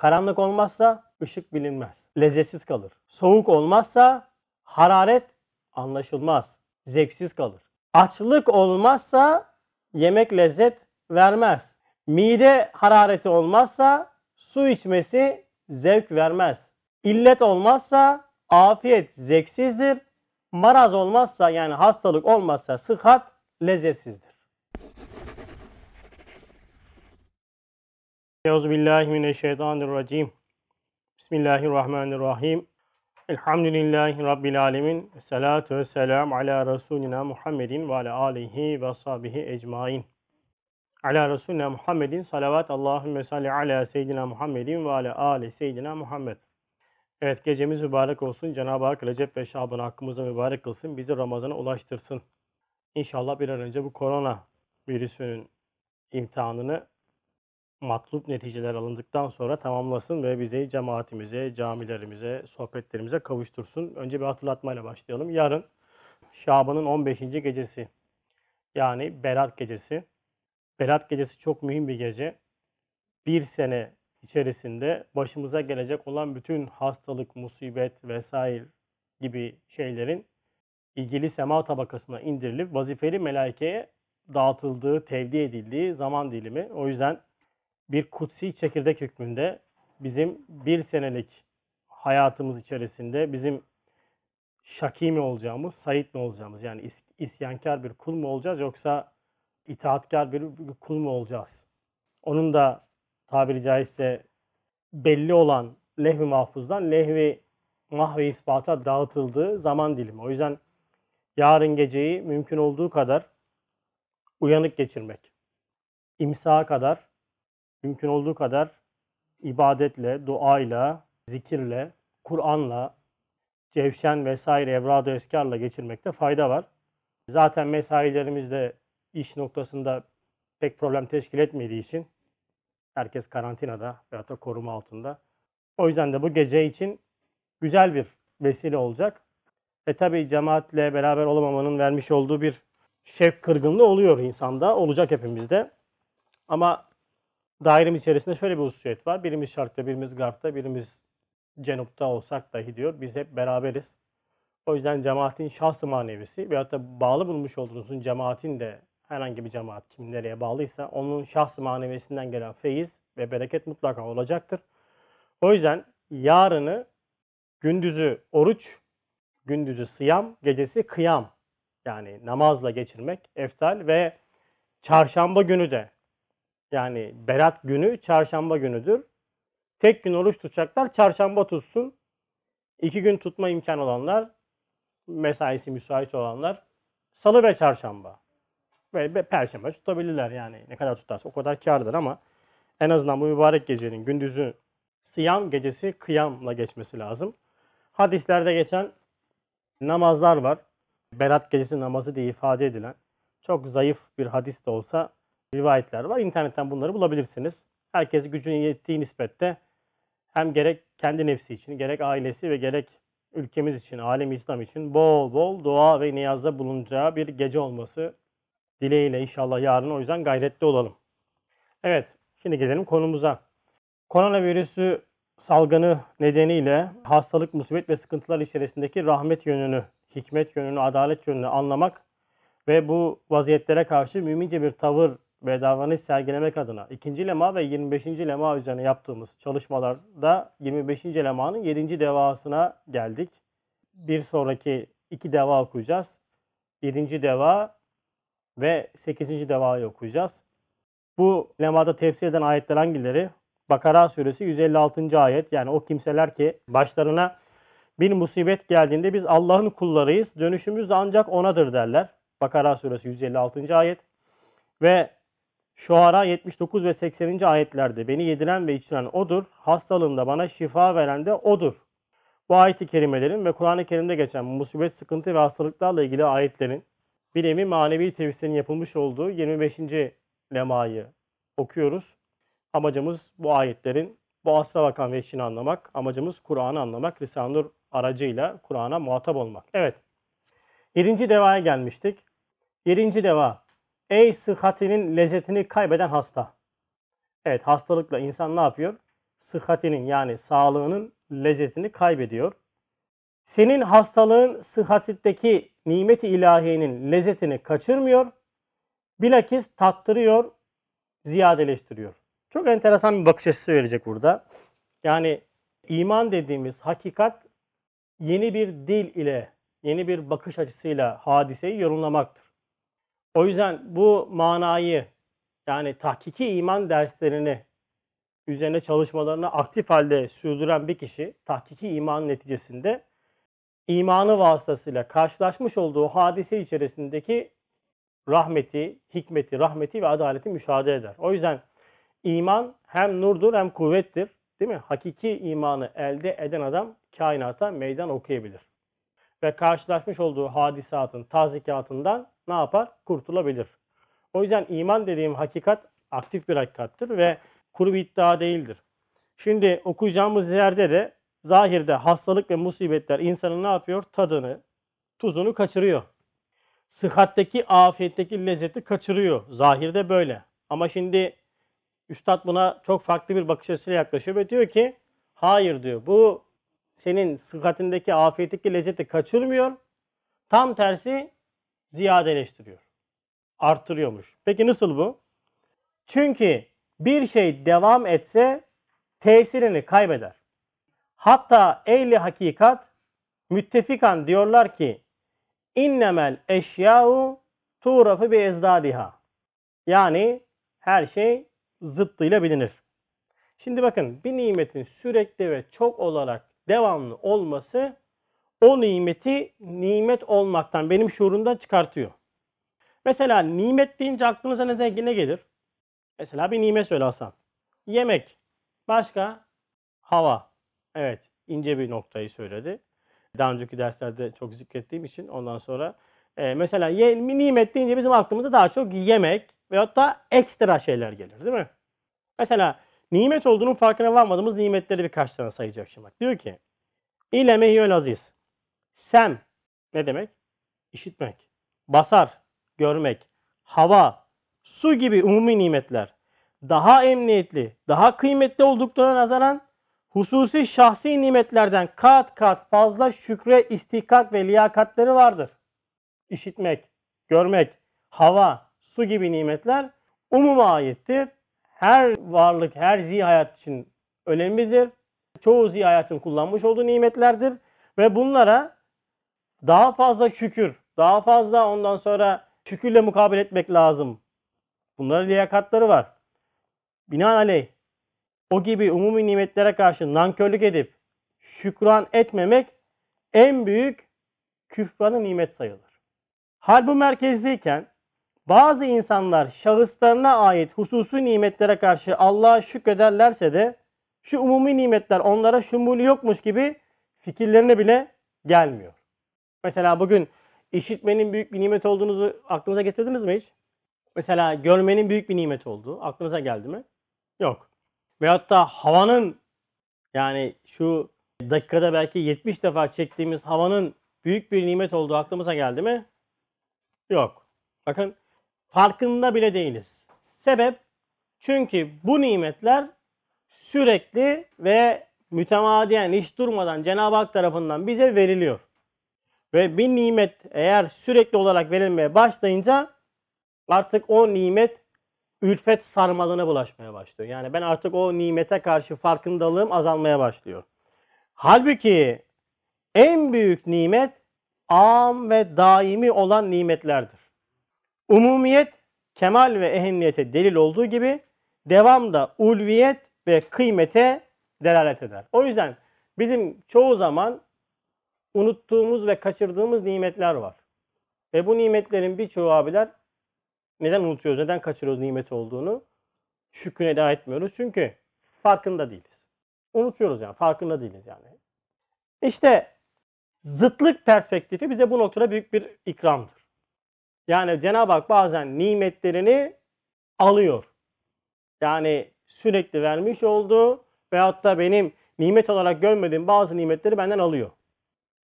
Karanlık olmazsa ışık bilinmez. Lezzetsiz kalır. Soğuk olmazsa hararet anlaşılmaz. Zevksiz kalır. Açlık olmazsa yemek lezzet vermez. Mide harareti olmazsa su içmesi zevk vermez. İllet olmazsa afiyet zevksizdir. Maraz olmazsa yani hastalık olmazsa sıhhat lezzetsizdir. Euzubillahimineşşeytanirracim. Bismillahirrahmanirrahim. Elhamdülillahi Rabbil alemin. Salatu ve selam ala Resulina Muhammedin ve ala alihi ve sahbihi ecmain. Ala Resulina Muhammedin salavat Allahümme salli ala seyyidina Muhammedin ve ala ali seyyidina Muhammed. Evet gecemiz mübarek olsun. Cenab-ı Hak Recep ve Şaban hakkımıza mübarek kılsın. Bizi Ramazan'a ulaştırsın. İnşallah bir an önce bu korona virüsünün imtihanını matlup neticeler alındıktan sonra tamamlasın ve bizi cemaatimize, camilerimize, sohbetlerimize kavuştursun. Önce bir hatırlatmayla başlayalım. Yarın Şaban'ın 15. gecesi yani Berat gecesi. Berat gecesi çok mühim bir gece. Bir sene içerisinde başımıza gelecek olan bütün hastalık, musibet vesaire gibi şeylerin ilgili sema tabakasına indirilip vazifeli melaikeye dağıtıldığı, tevdi edildiği zaman dilimi. O yüzden bir kutsi çekirdek hükmünde bizim bir senelik hayatımız içerisinde bizim şaki mi olacağımız, sayit mi olacağımız yani is- isyankar bir kul mu olacağız yoksa itaatkar bir kul mu olacağız? Onun da tabiri caizse belli olan lehvi mahfuzdan lehvi mahve ispata dağıtıldığı zaman dilimi. O yüzden yarın geceyi mümkün olduğu kadar uyanık geçirmek. İmsaha kadar mümkün olduğu kadar ibadetle, duayla, zikirle, Kur'an'la, cevşen vesaire evrad-ı eskarla geçirmekte fayda var. Zaten mesailerimizde iş noktasında pek problem teşkil etmediği için herkes karantinada veyahut da koruma altında. O yüzden de bu gece için güzel bir vesile olacak. E tabi cemaatle beraber olamamanın vermiş olduğu bir şevk kırgınlığı oluyor insanda. Olacak hepimizde. Ama dairem içerisinde şöyle bir hususiyet var. Birimiz şarkta, birimiz garpta, birimiz cenupta olsak dahi diyor. Biz hep beraberiz. O yüzden cemaatin şahsı manevisi veyahut da bağlı bulmuş olduğunuz cemaatin de herhangi bir cemaat kim nereye bağlıysa onun şahsı manevisinden gelen feyiz ve bereket mutlaka olacaktır. O yüzden yarını gündüzü oruç, gündüzü sıyam, gecesi kıyam yani namazla geçirmek eftal ve çarşamba günü de yani berat günü çarşamba günüdür. Tek gün oruç tutacaklar çarşamba tutsun. İki gün tutma imkanı olanlar mesaisi müsait olanlar salı ve çarşamba ve perşembe tutabilirler yani ne kadar tutarsa o kadar kârdır ama en azından bu mübarek gecenin gündüzü sıyam gecesi kıyamla geçmesi lazım. Hadislerde geçen namazlar var. Berat gecesi namazı diye ifade edilen çok zayıf bir hadis de olsa rivayetler var. İnternetten bunları bulabilirsiniz. Herkes gücünün yettiği nispette hem gerek kendi nefsi için, gerek ailesi ve gerek ülkemiz için, alem İslam için bol bol dua ve niyazda bulunacağı bir gece olması dileğiyle inşallah yarın o yüzden gayretli olalım. Evet, şimdi gelelim konumuza. Koronavirüsü salgını nedeniyle hastalık, musibet ve sıkıntılar içerisindeki rahmet yönünü, hikmet yönünü, adalet yönünü anlamak ve bu vaziyetlere karşı mümince bir tavır ve sergilemek adına ikinci lema ve 25. lema üzerine yaptığımız çalışmalarda 25. lemanın 7. devasına geldik. Bir sonraki iki deva okuyacağız. 7. deva ve 8. devayı okuyacağız. Bu lemada tefsir eden ayetler hangileri? Bakara suresi 156. ayet. Yani o kimseler ki başlarına bir musibet geldiğinde biz Allah'ın kullarıyız. Dönüşümüz de ancak onadır derler. Bakara suresi 156. ayet. Ve Şuara 79 ve 80. ayetlerde beni yediren ve içiren odur. Hastalığımda bana şifa veren de odur. Bu ayet-i kerimelerin ve Kur'an-ı Kerim'de geçen musibet, sıkıntı ve hastalıklarla ilgili ayetlerin bir nevi manevi tefsirinin yapılmış olduğu 25. lemayı okuyoruz. Amacımız bu ayetlerin bu asra bakan veşini anlamak. Amacımız Kur'an'ı anlamak. Risale-i Nur aracıyla Kur'an'a muhatap olmak. Evet. Yedinci devaya gelmiştik. Yedinci deva. Ey sıhhatinin lezzetini kaybeden hasta. Evet hastalıkla insan ne yapıyor? sıhhatinin yani sağlığının lezzetini kaybediyor. Senin hastalığın sıhhatindeki nimet-i ilahiyenin lezzetini kaçırmıyor. Bilakis tattırıyor, ziyadeleştiriyor. Çok enteresan bir bakış açısı verecek burada. Yani iman dediğimiz hakikat yeni bir dil ile, yeni bir bakış açısıyla hadiseyi yorumlamaktır. O yüzden bu manayı yani tahkiki iman derslerini üzerine çalışmalarını aktif halde sürdüren bir kişi tahkiki imanın neticesinde imanı vasıtasıyla karşılaşmış olduğu hadise içerisindeki rahmeti, hikmeti, rahmeti ve adaleti müşahede eder. O yüzden iman hem nurdur hem kuvvettir. Değil mi? Hakiki imanı elde eden adam kainata meydan okuyabilir. Ve karşılaşmış olduğu hadisatın tazikatından ne yapar? Kurtulabilir. O yüzden iman dediğim hakikat aktif bir hakikattır ve kuru bir iddia değildir. Şimdi okuyacağımız yerde de zahirde hastalık ve musibetler insanın ne yapıyor? Tadını, tuzunu kaçırıyor. Sıhhatteki, afiyetteki lezzeti kaçırıyor. Zahirde böyle. Ama şimdi Üstad buna çok farklı bir bakış açısıyla yaklaşıyor ve diyor ki hayır diyor bu senin sıhhatindeki, afiyetteki lezzeti kaçırmıyor. Tam tersi ziyadeleştiriyor. Artırıyormuş. Peki nasıl bu? Çünkü bir şey devam etse tesirini kaybeder. Hatta ehli hakikat müttefikan diyorlar ki innemel eşya'u tuğrafı bi ezdadiha. Yani her şey zıttıyla bilinir. Şimdi bakın bir nimetin sürekli ve çok olarak devamlı olması o nimeti nimet olmaktan benim şuurumdan çıkartıyor. Mesela nimet deyince aklınıza ne, ne gelir? Mesela bir nimet söyle Hasan. Yemek. Başka? Hava. Evet. ince bir noktayı söyledi. Daha önceki derslerde çok zikrettiğim için ondan sonra e, mesela ye, nimet deyince bizim aklımıza daha çok yemek veyahut da ekstra şeyler gelir değil mi? Mesela nimet olduğunun farkına varmadığımız nimetleri birkaç tane sayacak şimdi. Diyor ki İle aziz. Sem ne demek? İşitmek. Basar, görmek. Hava, su gibi umumi nimetler daha emniyetli, daha kıymetli olduklarına nazaran hususi şahsi nimetlerden kat kat fazla şükre istihkak ve liyakatleri vardır. İşitmek, görmek, hava, su gibi nimetler umuma ayettir. Her varlık, her zihayat için önemlidir. Çoğu zihayatın kullanmış olduğu nimetlerdir. Ve bunlara daha fazla şükür, daha fazla ondan sonra şükürle mukabele etmek lazım. Bunların liyakatları var. Binaenaleyh o gibi umumi nimetlere karşı nankörlük edip şükran etmemek en büyük küfranı nimet sayılır. Hal bu merkezdeyken bazı insanlar şahıslarına ait hususi nimetlere karşı Allah'a şükrederlerse de şu umumi nimetler onlara şumuli yokmuş gibi fikirlerine bile gelmiyor. Mesela bugün işitmenin büyük bir nimet olduğunuzu aklınıza getirdiniz mi hiç? Mesela görmenin büyük bir nimet olduğu aklınıza geldi mi? Yok. Veyahut da havanın yani şu dakikada belki 70 defa çektiğimiz havanın büyük bir nimet olduğu aklımıza geldi mi? Yok. Bakın farkında bile değiliz. Sebep çünkü bu nimetler sürekli ve mütemadiyen hiç durmadan Cenab-ı Hak tarafından bize veriliyor. Ve bir nimet eğer sürekli olarak verilmeye başlayınca artık o nimet ülfet sarmalına bulaşmaya başlıyor. Yani ben artık o nimete karşı farkındalığım azalmaya başlıyor. Halbuki en büyük nimet am ve daimi olan nimetlerdir. Umumiyet kemal ve ehemmiyete delil olduğu gibi devam da ulviyet ve kıymete delalet eder. O yüzden bizim çoğu zaman unuttuğumuz ve kaçırdığımız nimetler var. Ve bu nimetlerin birçoğu abiler neden unutuyoruz, neden kaçırıyoruz nimet olduğunu? Şükrüne eda etmiyoruz. Çünkü farkında değiliz. Unutuyoruz yani, farkında değiliz yani. İşte zıtlık perspektifi bize bu noktada büyük bir ikramdır. Yani Cenab-ı Hak bazen nimetlerini alıyor. Yani sürekli vermiş olduğu veyahut da benim nimet olarak görmediğim bazı nimetleri benden alıyor.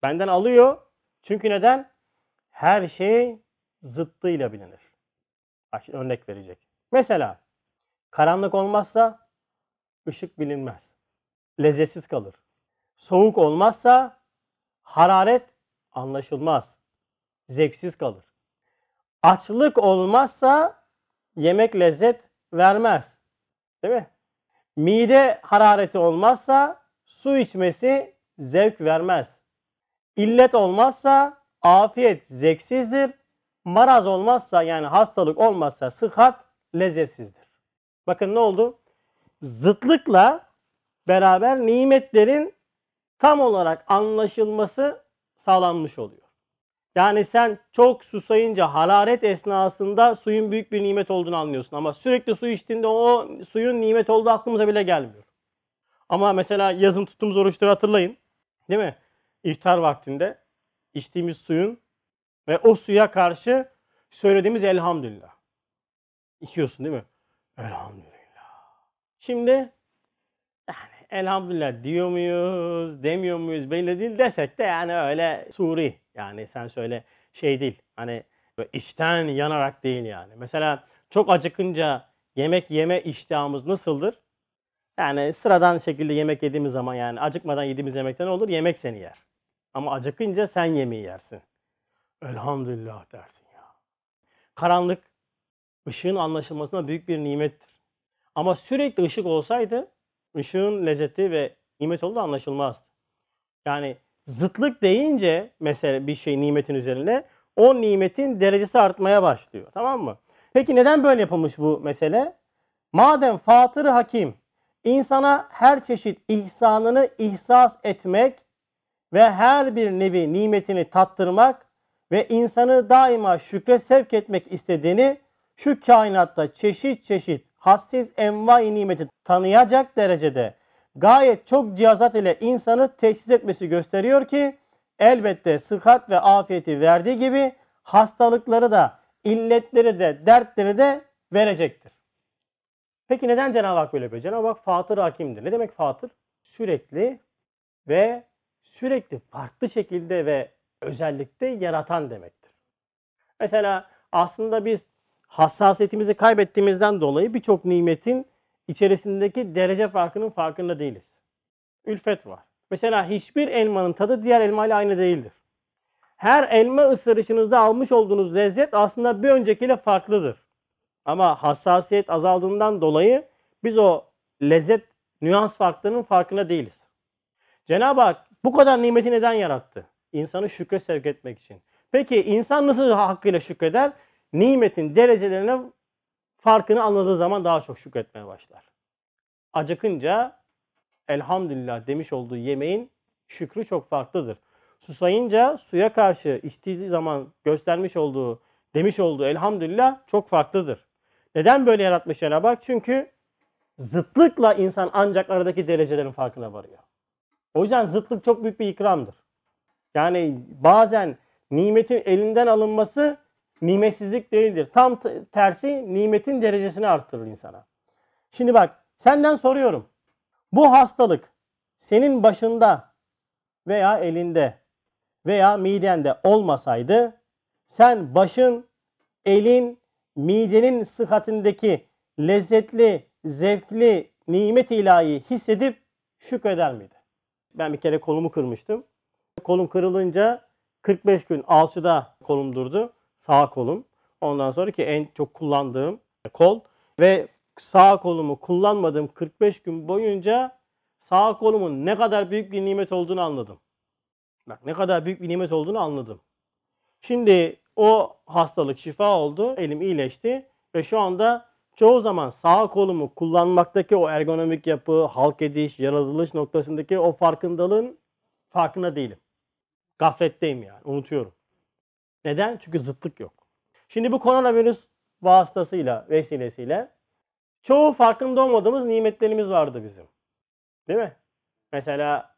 Benden alıyor. Çünkü neden? Her şey zıttıyla bilinir. Bak örnek verecek. Mesela karanlık olmazsa ışık bilinmez. lezzetsiz kalır. Soğuk olmazsa hararet anlaşılmaz. Zevksiz kalır. Açlık olmazsa yemek lezzet vermez. Değil mi? Mide harareti olmazsa su içmesi zevk vermez. İllet olmazsa afiyet zevksizdir. Maraz olmazsa yani hastalık olmazsa sıhhat lezzetsizdir. Bakın ne oldu? Zıtlıkla beraber nimetlerin tam olarak anlaşılması sağlanmış oluyor. Yani sen çok susayınca hararet esnasında suyun büyük bir nimet olduğunu anlıyorsun. Ama sürekli su içtiğinde o suyun nimet olduğu aklımıza bile gelmiyor. Ama mesela yazın tuttuğumuz oruçları hatırlayın. Değil mi? İftar vaktinde içtiğimiz suyun ve o suya karşı söylediğimiz elhamdülillah. İçiyorsun değil mi? Elhamdülillah. Şimdi yani elhamdülillah diyor muyuz, demiyor muyuz belli değil desek de yani öyle suri. Yani sen söyle şey değil. Hani içten yanarak değil yani. Mesela çok acıkınca yemek yeme iştahımız nasıldır? Yani sıradan şekilde yemek yediğimiz zaman yani acıkmadan yediğimiz yemekten olur? Yemek seni yer. Ama acıkınca sen yemeği yersin. Elhamdülillah dersin ya. Karanlık ışığın anlaşılmasına büyük bir nimettir. Ama sürekli ışık olsaydı ışığın lezzeti ve nimet olduğu anlaşılmazdı. Yani zıtlık deyince mesela bir şey nimetin üzerine o nimetin derecesi artmaya başlıyor. Tamam mı? Peki neden böyle yapılmış bu mesele? Madem Fatır Hakim insana her çeşit ihsanını ihsas etmek ve her bir nevi nimetini tattırmak ve insanı daima şükre sevk etmek istediğini şu kainatta çeşit çeşit hassiz envai nimeti tanıyacak derecede gayet çok cihazat ile insanı teşhis etmesi gösteriyor ki elbette sıhhat ve afiyeti verdiği gibi hastalıkları da illetleri de dertleri de verecektir. Peki neden Cenab-ı Hak böyle yapıyor? Cenab-ı Hak Fatır Hakim'dir. Ne demek Fatır? Sürekli ve sürekli farklı şekilde ve özellikle yaratan demektir. Mesela aslında biz hassasiyetimizi kaybettiğimizden dolayı birçok nimetin içerisindeki derece farkının farkında değiliz. Ülfet var. Mesela hiçbir elmanın tadı diğer elma ile aynı değildir. Her elma ısırışınızda almış olduğunuz lezzet aslında bir öncekiyle farklıdır. Ama hassasiyet azaldığından dolayı biz o lezzet nüans farklarının farkında değiliz. Cenab-ı Hak bu kadar nimeti neden yarattı? İnsanı şükre sevk etmek için. Peki insan nasıl hakkıyla şükreder? Nimetin derecelerine farkını anladığı zaman daha çok şükretmeye başlar. Acıkınca elhamdülillah demiş olduğu yemeğin şükrü çok farklıdır. Susayınca suya karşı içtiği zaman göstermiş olduğu, demiş olduğu elhamdülillah çok farklıdır. Neden böyle yaratmış Cenab-ı Hak? Çünkü zıtlıkla insan ancak aradaki derecelerin farkına varıyor. O yüzden zıtlık çok büyük bir ikramdır. Yani bazen nimetin elinden alınması nimetsizlik değildir. Tam tersi nimetin derecesini arttırır insana. Şimdi bak senden soruyorum. Bu hastalık senin başında veya elinde veya midende olmasaydı sen başın, elin, midenin sıhhatindeki lezzetli, zevkli nimet ilahi hissedip şükreder miydi? Ben bir kere kolumu kırmıştım. Kolum kırılınca 45 gün alçıda kolum durdu. Sağ kolum. Ondan sonra ki en çok kullandığım kol ve sağ kolumu kullanmadığım 45 gün boyunca sağ kolumun ne kadar büyük bir nimet olduğunu anladım. Bak ne kadar büyük bir nimet olduğunu anladım. Şimdi o hastalık şifa oldu, elim iyileşti ve şu anda çoğu zaman sağ kolumu kullanmaktaki o ergonomik yapı, halk ediş, yaratılış noktasındaki o farkındalığın farkında değilim. Gafletteyim yani, unutuyorum. Neden? Çünkü zıtlık yok. Şimdi bu koronavirüs vasıtasıyla, vesilesiyle çoğu farkında olmadığımız nimetlerimiz vardı bizim. Değil mi? Mesela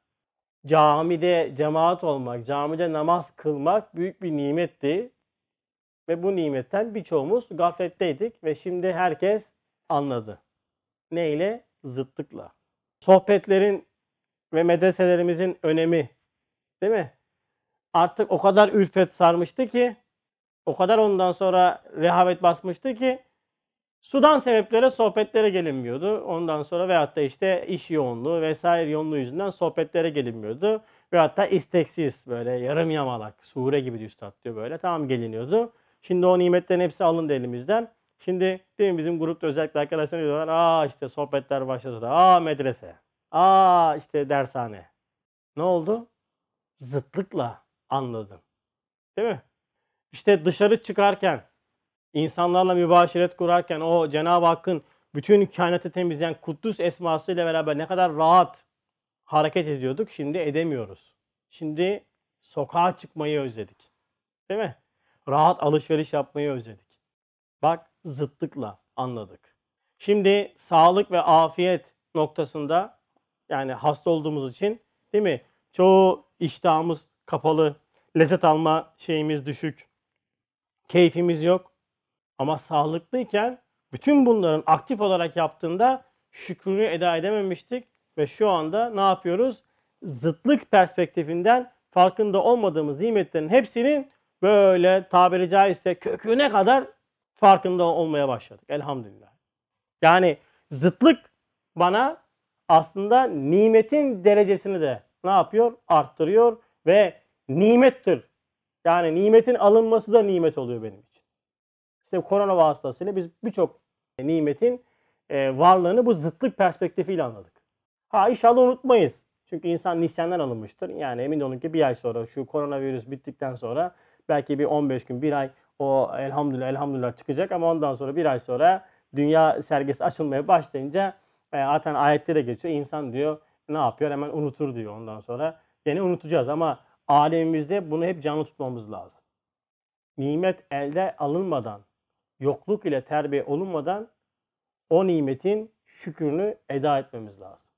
camide cemaat olmak, camide namaz kılmak büyük bir nimetti. Ve bu nimetten birçoğumuz gafletteydik ve şimdi herkes anladı. Neyle? Zıtlıkla. Sohbetlerin ve medreselerimizin önemi değil mi? Artık o kadar ülfet sarmıştı ki o kadar ondan sonra rehavet basmıştı ki Sudan sebeplere sohbetlere gelinmiyordu. Ondan sonra veyahut da işte iş yoğunluğu vesaire yoğunluğu yüzünden sohbetlere gelinmiyordu. Veyahut da isteksiz böyle yarım yamalak sure gibi üstad diyor böyle tamam geliniyordu. Şimdi o nimetlerin hepsi alındı elimizden. Şimdi değil mi bizim grupta özellikle arkadaşlar diyorlar aa işte sohbetler başladı da aa medrese. Aa işte dershane. Ne oldu? Zıtlıkla anladım. Değil mi? İşte dışarı çıkarken, insanlarla mübaşiret kurarken o Cenab-ı Hakk'ın bütün kainatı temizleyen Kuddus esmasıyla beraber ne kadar rahat hareket ediyorduk. Şimdi edemiyoruz. Şimdi sokağa çıkmayı özledik. Değil mi? Rahat alışveriş yapmayı özledik. Bak zıtlıkla anladık. Şimdi sağlık ve afiyet noktasında yani hasta olduğumuz için değil mi? Çoğu iştahımız kapalı, lezzet alma şeyimiz düşük, keyfimiz yok. Ama sağlıklıyken bütün bunların aktif olarak yaptığında şükrünü eda edememiştik ve şu anda ne yapıyoruz? Zıtlık perspektifinden farkında olmadığımız nimetlerin hepsinin böyle tabiri caizse köküne kadar farkında olmaya başladık. Elhamdülillah. Yani zıtlık bana aslında nimetin derecesini de ne yapıyor? Arttırıyor ve nimettir. Yani nimetin alınması da nimet oluyor benim için. İşte korona vasıtasıyla biz birçok nimetin e, varlığını bu zıtlık perspektifiyle anladık. Ha inşallah unutmayız. Çünkü insan nisyandan alınmıştır. Yani emin olun ki bir ay sonra şu koronavirüs bittikten sonra belki bir 15 gün, bir ay o elhamdülillah elhamdülillah çıkacak ama ondan sonra bir ay sonra dünya sergisi açılmaya başlayınca e, zaten ayette de geçiyor. İnsan diyor ne yapıyor? Hemen unutur diyor ondan sonra. Yine unutacağız ama alemimizde bunu hep canlı tutmamız lazım. Nimet elde alınmadan, yokluk ile terbiye olunmadan o nimetin şükrünü eda etmemiz lazım.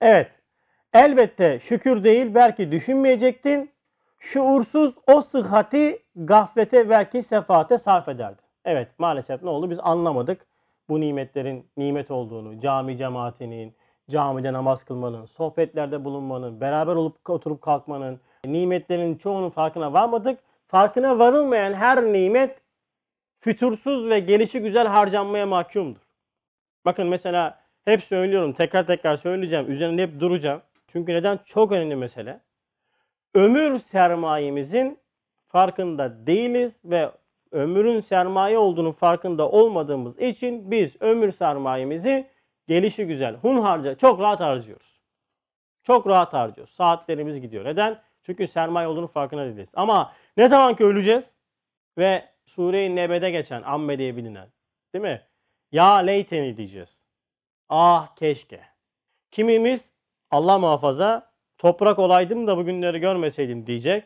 Evet, elbette şükür değil belki düşünmeyecektin. Şuursuz o sıhhati gaflete belki sefaate sarf ederdin. Evet maalesef ne oldu biz anlamadık bu nimetlerin nimet olduğunu, cami cemaatinin, camide namaz kılmanın, sohbetlerde bulunmanın, beraber olup oturup kalkmanın, nimetlerin çoğunun farkına varmadık. Farkına varılmayan her nimet fütursuz ve gelişi güzel harcanmaya mahkumdur. Bakın mesela hep söylüyorum, tekrar tekrar söyleyeceğim, üzerinde hep duracağım. Çünkü neden? Çok önemli mesele. Ömür sermayemizin farkında değiliz ve ömrün sermaye olduğunu farkında olmadığımız için biz ömür sermayemizi gelişi güzel, hunharca çok rahat harcıyoruz. Çok rahat harcıyoruz. Saatlerimiz gidiyor. Neden? Çünkü sermaye olduğunu farkında değiliz. Ama ne zaman ki öleceğiz ve Sure-i Nebe'de geçen amme diye bilinen değil mi? Ya leyteni diyeceğiz. Ah keşke. Kimimiz Allah muhafaza toprak olaydım da bugünleri görmeseydim diyecek.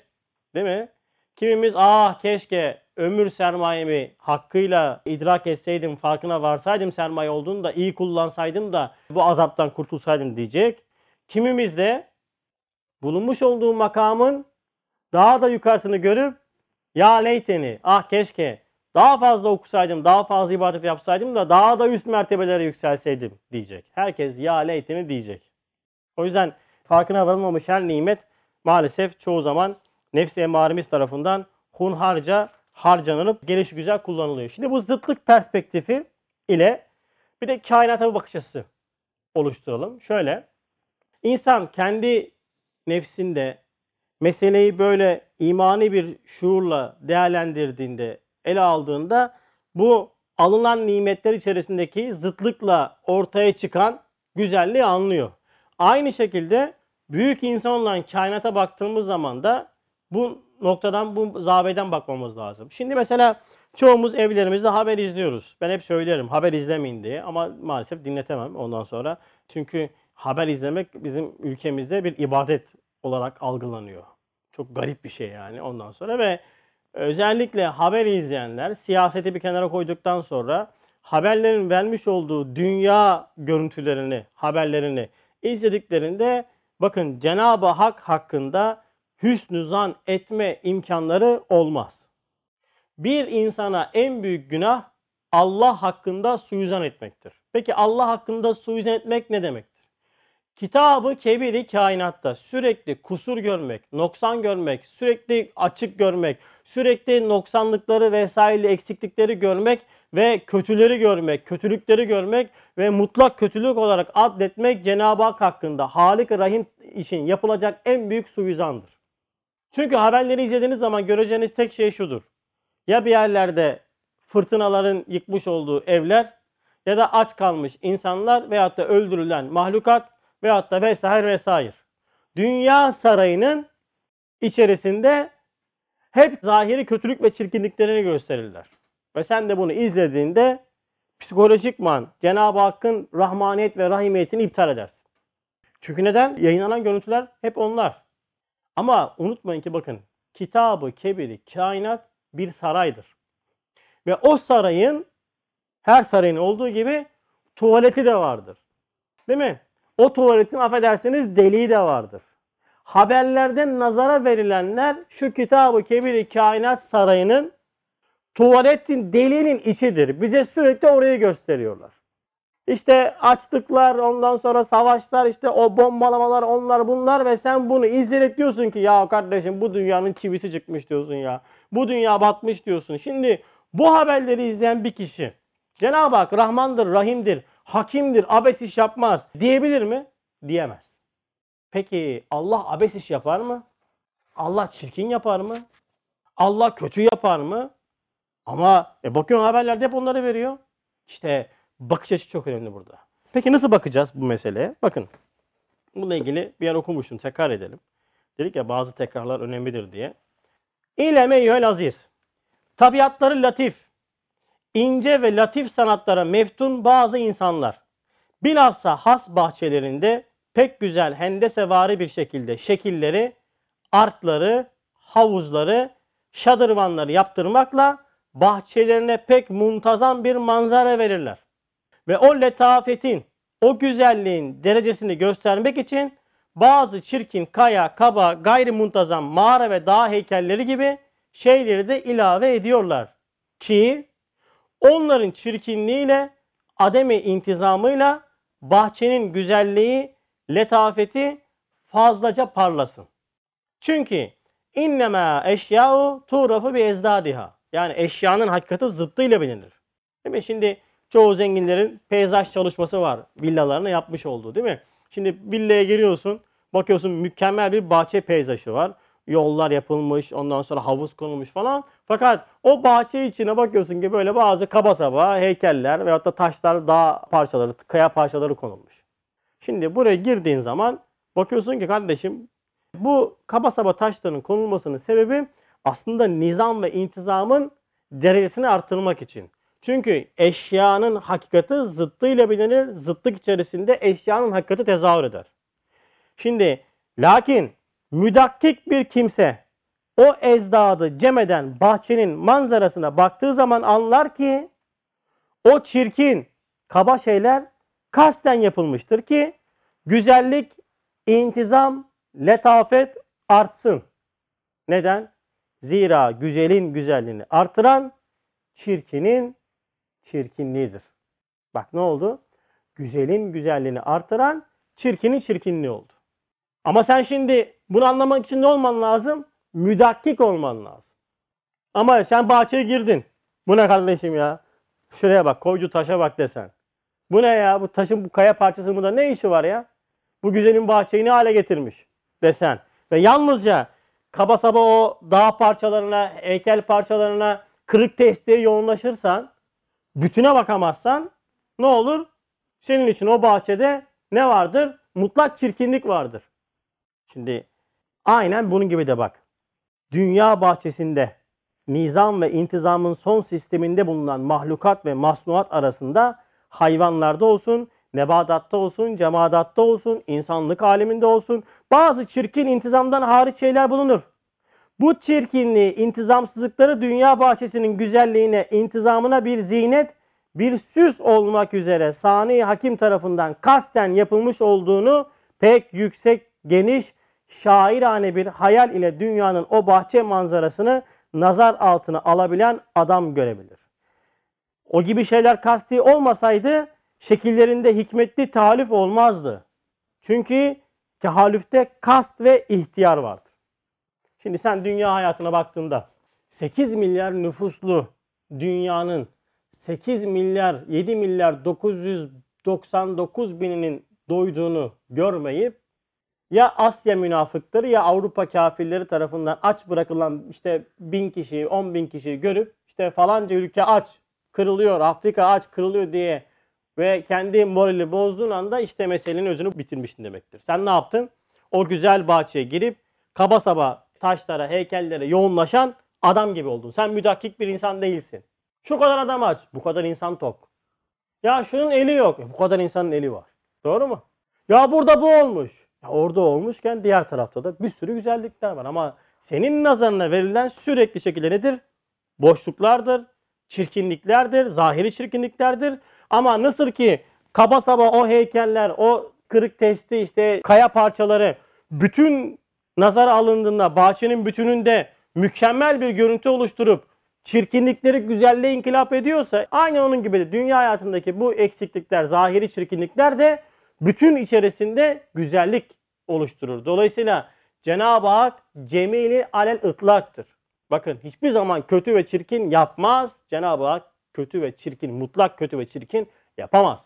Değil mi? Kimimiz ah keşke ömür sermayemi hakkıyla idrak etseydim, farkına varsaydım sermaye olduğunu da iyi kullansaydım da bu azaptan kurtulsaydım diyecek. Kimimiz de bulunmuş olduğu makamın daha da yukarısını görüp ya leyteni ah keşke daha fazla okusaydım, daha fazla ibadet yapsaydım da daha da üst mertebelere yükselseydim diyecek. Herkes ya leyteni diyecek. O yüzden farkına varılmamış her nimet maalesef çoğu zaman nefsi emaremiz tarafından hunharca harcanılıp geliş güzel kullanılıyor. Şimdi bu zıtlık perspektifi ile bir de kainata bir bakış açısı oluşturalım. Şöyle, insan kendi nefsinde meseleyi böyle imani bir şuurla değerlendirdiğinde, ele aldığında bu alınan nimetler içerisindeki zıtlıkla ortaya çıkan güzelliği anlıyor. Aynı şekilde büyük insan olan kainata baktığımız zaman da bu noktadan, bu zaveden bakmamız lazım. Şimdi mesela çoğumuz evlerimizde haber izliyoruz. Ben hep söylerim haber izlemeyin diye ama maalesef dinletemem ondan sonra. Çünkü haber izlemek bizim ülkemizde bir ibadet olarak algılanıyor. Çok garip bir şey yani ondan sonra ve özellikle haber izleyenler siyaseti bir kenara koyduktan sonra haberlerin vermiş olduğu dünya görüntülerini, haberlerini izlediklerinde bakın Cenab-ı Hak hakkında hüsnü zan etme imkanları olmaz. Bir insana en büyük günah Allah hakkında suizan etmektir. Peki Allah hakkında suizan etmek ne demektir? Kitabı kebiri kainatta sürekli kusur görmek, noksan görmek, sürekli açık görmek, sürekli noksanlıkları vesaire eksiklikleri görmek ve kötüleri görmek, kötülükleri görmek ve mutlak kötülük olarak adletmek Cenab-ı Hak hakkında Halik Rahim için yapılacak en büyük suizandır. Çünkü haberleri izlediğiniz zaman göreceğiniz tek şey şudur. Ya bir yerlerde fırtınaların yıkmış olduğu evler ya da aç kalmış insanlar veyahut da öldürülen mahlukat veyahut da vesaire vesaire. Dünya sarayının içerisinde hep zahiri kötülük ve çirkinliklerini gösterirler. Ve sen de bunu izlediğinde psikolojikman Cenab-ı Hakk'ın rahmaniyet ve rahimiyetini iptal edersin. Çünkü neden? Yayınlanan görüntüler hep onlar. Ama unutmayın ki bakın kitabı kebiri kainat bir saraydır. Ve o sarayın her sarayın olduğu gibi tuvaleti de vardır. Değil mi? O tuvaletin affedersiniz deliği de vardır. Haberlerden nazara verilenler şu kitabı kebiri kainat sarayının tuvaletin deliğinin içidir. Bize sürekli orayı gösteriyorlar. İşte açlıklar, ondan sonra savaşlar, işte o bombalamalar, onlar bunlar ve sen bunu izleyerek diyorsun ki ya kardeşim bu dünyanın çivisi çıkmış diyorsun ya. Bu dünya batmış diyorsun. Şimdi bu haberleri izleyen bir kişi Cenab-ı Hak Rahmandır, Rahim'dir, Hakim'dir, abes iş yapmaz diyebilir mi? Diyemez. Peki Allah abes iş yapar mı? Allah çirkin yapar mı? Allah kötü yapar mı? Ama e, bakıyorum haberlerde hep onları veriyor. İşte bakış açısı çok önemli burada. Peki nasıl bakacağız bu meseleye? Bakın bununla ilgili bir yer okumuştum. Tekrar edelim. Dedik ya bazı tekrarlar önemlidir diye. İleme eyyühel aziz. Tabiatları latif, ince ve latif sanatlara meftun bazı insanlar. Bilhassa has bahçelerinde pek güzel hendesevari bir şekilde şekilleri, arkları, havuzları, şadırvanları yaptırmakla bahçelerine pek muntazam bir manzara verirler. Ve o letafetin, o güzelliğin derecesini göstermek için bazı çirkin kaya, kaba, gayri muntazam mağara ve dağ heykelleri gibi şeyleri de ilave ediyorlar. Ki onların çirkinliğiyle, ademi intizamıyla bahçenin güzelliği, letafeti fazlaca parlasın. Çünkü innema eşya'u tuğrafı bir ezdadiha. Yani eşyanın hakikati zıttıyla bilinir. Değil mi? Şimdi çoğu zenginlerin peyzaj çalışması var villalarına yapmış olduğu değil mi? Şimdi villaya giriyorsun, bakıyorsun mükemmel bir bahçe peyzajı var. Yollar yapılmış, ondan sonra havuz konulmuş falan. Fakat o bahçe içine bakıyorsun ki böyle bazı kaba saba heykeller veyahut da taşlar, dağ parçaları, kaya parçaları konulmuş. Şimdi buraya girdiğin zaman bakıyorsun ki kardeşim bu kaba saba taşların konulmasının sebebi aslında nizam ve intizamın derecesini artırmak için. Çünkü eşyanın hakikati zıttıyla bilinir. Zıtlık içerisinde eşyanın hakikati tezahür eder. Şimdi lakin müdakkik bir kimse o ezdadı cemeden bahçenin manzarasına baktığı zaman anlar ki o çirkin kaba şeyler kasten yapılmıştır ki güzellik, intizam, letafet artsın. Neden? Zira güzelin güzelliğini artıran çirkinin çirkinliğidir. Bak ne oldu? Güzelin güzelliğini artıran çirkinin çirkinliği oldu. Ama sen şimdi bunu anlamak için ne olman lazım? Müdakkik olman lazım. Ama sen bahçeye girdin. Bu ne kardeşim ya? Şuraya bak, koydu taşa bak desen. Bu ne ya? Bu taşın bu kaya parçası burada ne işi var ya? Bu güzelin bahçeyi ne hale getirmiş desen. Ve yalnızca kaba saba o dağ parçalarına, heykel parçalarına, kırık testiye yoğunlaşırsan, bütüne bakamazsan ne olur? Senin için o bahçede ne vardır? Mutlak çirkinlik vardır. Şimdi aynen bunun gibi de bak. Dünya bahçesinde nizam ve intizamın son sisteminde bulunan mahlukat ve masnuat arasında hayvanlarda olsun, nebadatta olsun, cemadatta olsun, insanlık aleminde olsun bazı çirkin intizamdan hariç şeyler bulunur. Bu çirkinliği, intizamsızlıkları dünya bahçesinin güzelliğine, intizamına bir zinet, bir süs olmak üzere sani hakim tarafından kasten yapılmış olduğunu pek yüksek, geniş, şairane bir hayal ile dünyanın o bahçe manzarasını nazar altına alabilen adam görebilir. O gibi şeyler kasti olmasaydı şekillerinde hikmetli talif olmazdı. Çünkü tehalüfte kast ve ihtiyar vardır. Şimdi sen dünya hayatına baktığında 8 milyar nüfuslu dünyanın 8 milyar 7 milyar 999 bininin doyduğunu görmeyip ya Asya münafıkları ya Avrupa kafirleri tarafından aç bırakılan işte bin kişi, on bin kişi görüp işte falanca ülke aç, kırılıyor, Afrika aç, kırılıyor diye ve kendi morali bozduğun anda işte meselenin özünü bitirmişsin demektir. Sen ne yaptın? O güzel bahçeye girip kaba saba taşlara, heykellere yoğunlaşan adam gibi oldun. Sen müdakik bir insan değilsin. Şu kadar adam aç, bu kadar insan tok. Ya şunun eli yok, bu kadar insanın eli var. Doğru mu? Ya burada bu olmuş. Ya orada olmuşken diğer tarafta da bir sürü güzellikler var ama senin nazarına verilen sürekli şekilde nedir? Boşluklardır, çirkinliklerdir, zahiri çirkinliklerdir. Ama nasıl ki kaba saba o heykeller, o kırık testi işte kaya parçaları bütün nazar alındığında bahçenin bütününde mükemmel bir görüntü oluşturup çirkinlikleri güzelliğe inkılap ediyorsa aynı onun gibi de dünya hayatındaki bu eksiklikler, zahiri çirkinlikler de bütün içerisinde güzellik oluşturur. Dolayısıyla Cenab-ı Hak cemili alel ıtlaktır. Bakın hiçbir zaman kötü ve çirkin yapmaz. Cenab-ı Hak kötü ve çirkin, mutlak kötü ve çirkin yapamaz.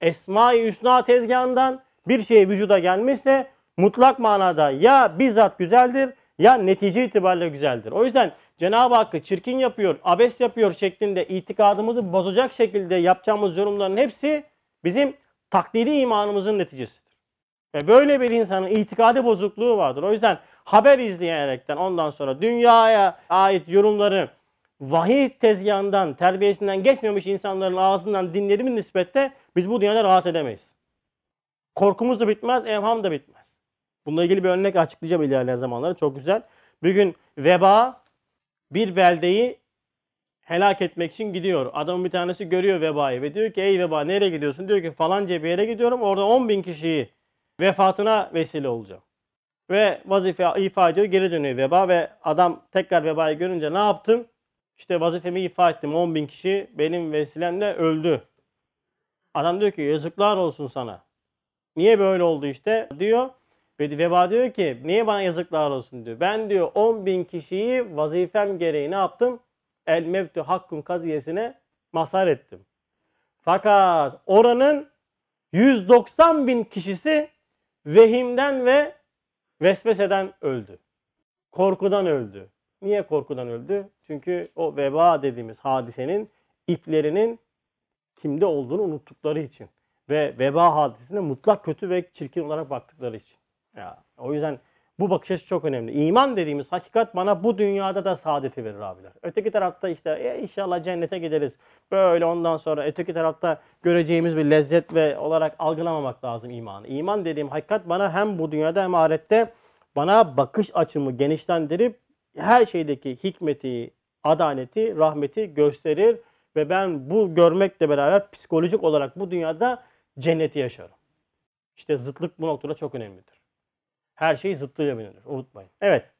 Esma-i Hüsna tezgahından bir şey vücuda gelmişse mutlak manada ya bizzat güzeldir ya netice itibariyle güzeldir. O yüzden Cenab-ı Hakk'ı çirkin yapıyor, abes yapıyor şeklinde itikadımızı bozacak şekilde yapacağımız yorumların hepsi bizim taklidi imanımızın neticesidir. Ve böyle bir insanın itikadi bozukluğu vardır. O yüzden haber izleyerekten ondan sonra dünyaya ait yorumları vahiy tezgahından, terbiyesinden geçmemiş insanların ağzından dinlediğimiz nispette biz bu dünyada rahat edemeyiz. Korkumuz da bitmez, evham da bitmez. Bununla ilgili bir örnek açıklayacağım ilerleyen zamanlarda. Çok güzel. Bir gün veba bir beldeyi helak etmek için gidiyor. Adamın bir tanesi görüyor vebayı ve diyor ki ey veba nereye gidiyorsun? Diyor ki falanca bir yere gidiyorum. Orada 10 bin kişiyi vefatına vesile olacağım. Ve vazife ifa ediyor geri dönüyor veba ve adam tekrar vebayı görünce ne yaptım? İşte vazifemi ifa ettim 10 bin kişi benim vesilemle öldü. Adam diyor ki yazıklar olsun sana. Niye böyle oldu işte diyor. Ve veba diyor ki niye bana yazıklar olsun diyor. Ben diyor 10 bin kişiyi vazifem gereği ne yaptım? El mevtü hakkun kaziyesine mazhar ettim. Fakat oranın 190 bin kişisi vehimden ve vesveseden öldü. Korkudan öldü. Niye korkudan öldü? Çünkü o veba dediğimiz hadisenin iplerinin kimde olduğunu unuttukları için. Ve veba hadisesine mutlak kötü ve çirkin olarak baktıkları için. Ya, o yüzden bu bakış açısı çok önemli. İman dediğimiz hakikat bana bu dünyada da saadeti verir abiler. Öteki tarafta işte e, inşallah cennete gideriz. Böyle ondan sonra öteki tarafta göreceğimiz bir lezzet ve olarak algılamamak lazım imanı. İman dediğim hakikat bana hem bu dünyada hem ahirette bana bakış açımı genişlendirip her şeydeki hikmeti, adaleti, rahmeti gösterir ve ben bu görmekle beraber psikolojik olarak bu dünyada cenneti yaşarım. İşte zıtlık bu noktada çok önemlidir. Her şey zıttıyla bilinir. Unutmayın. Evet.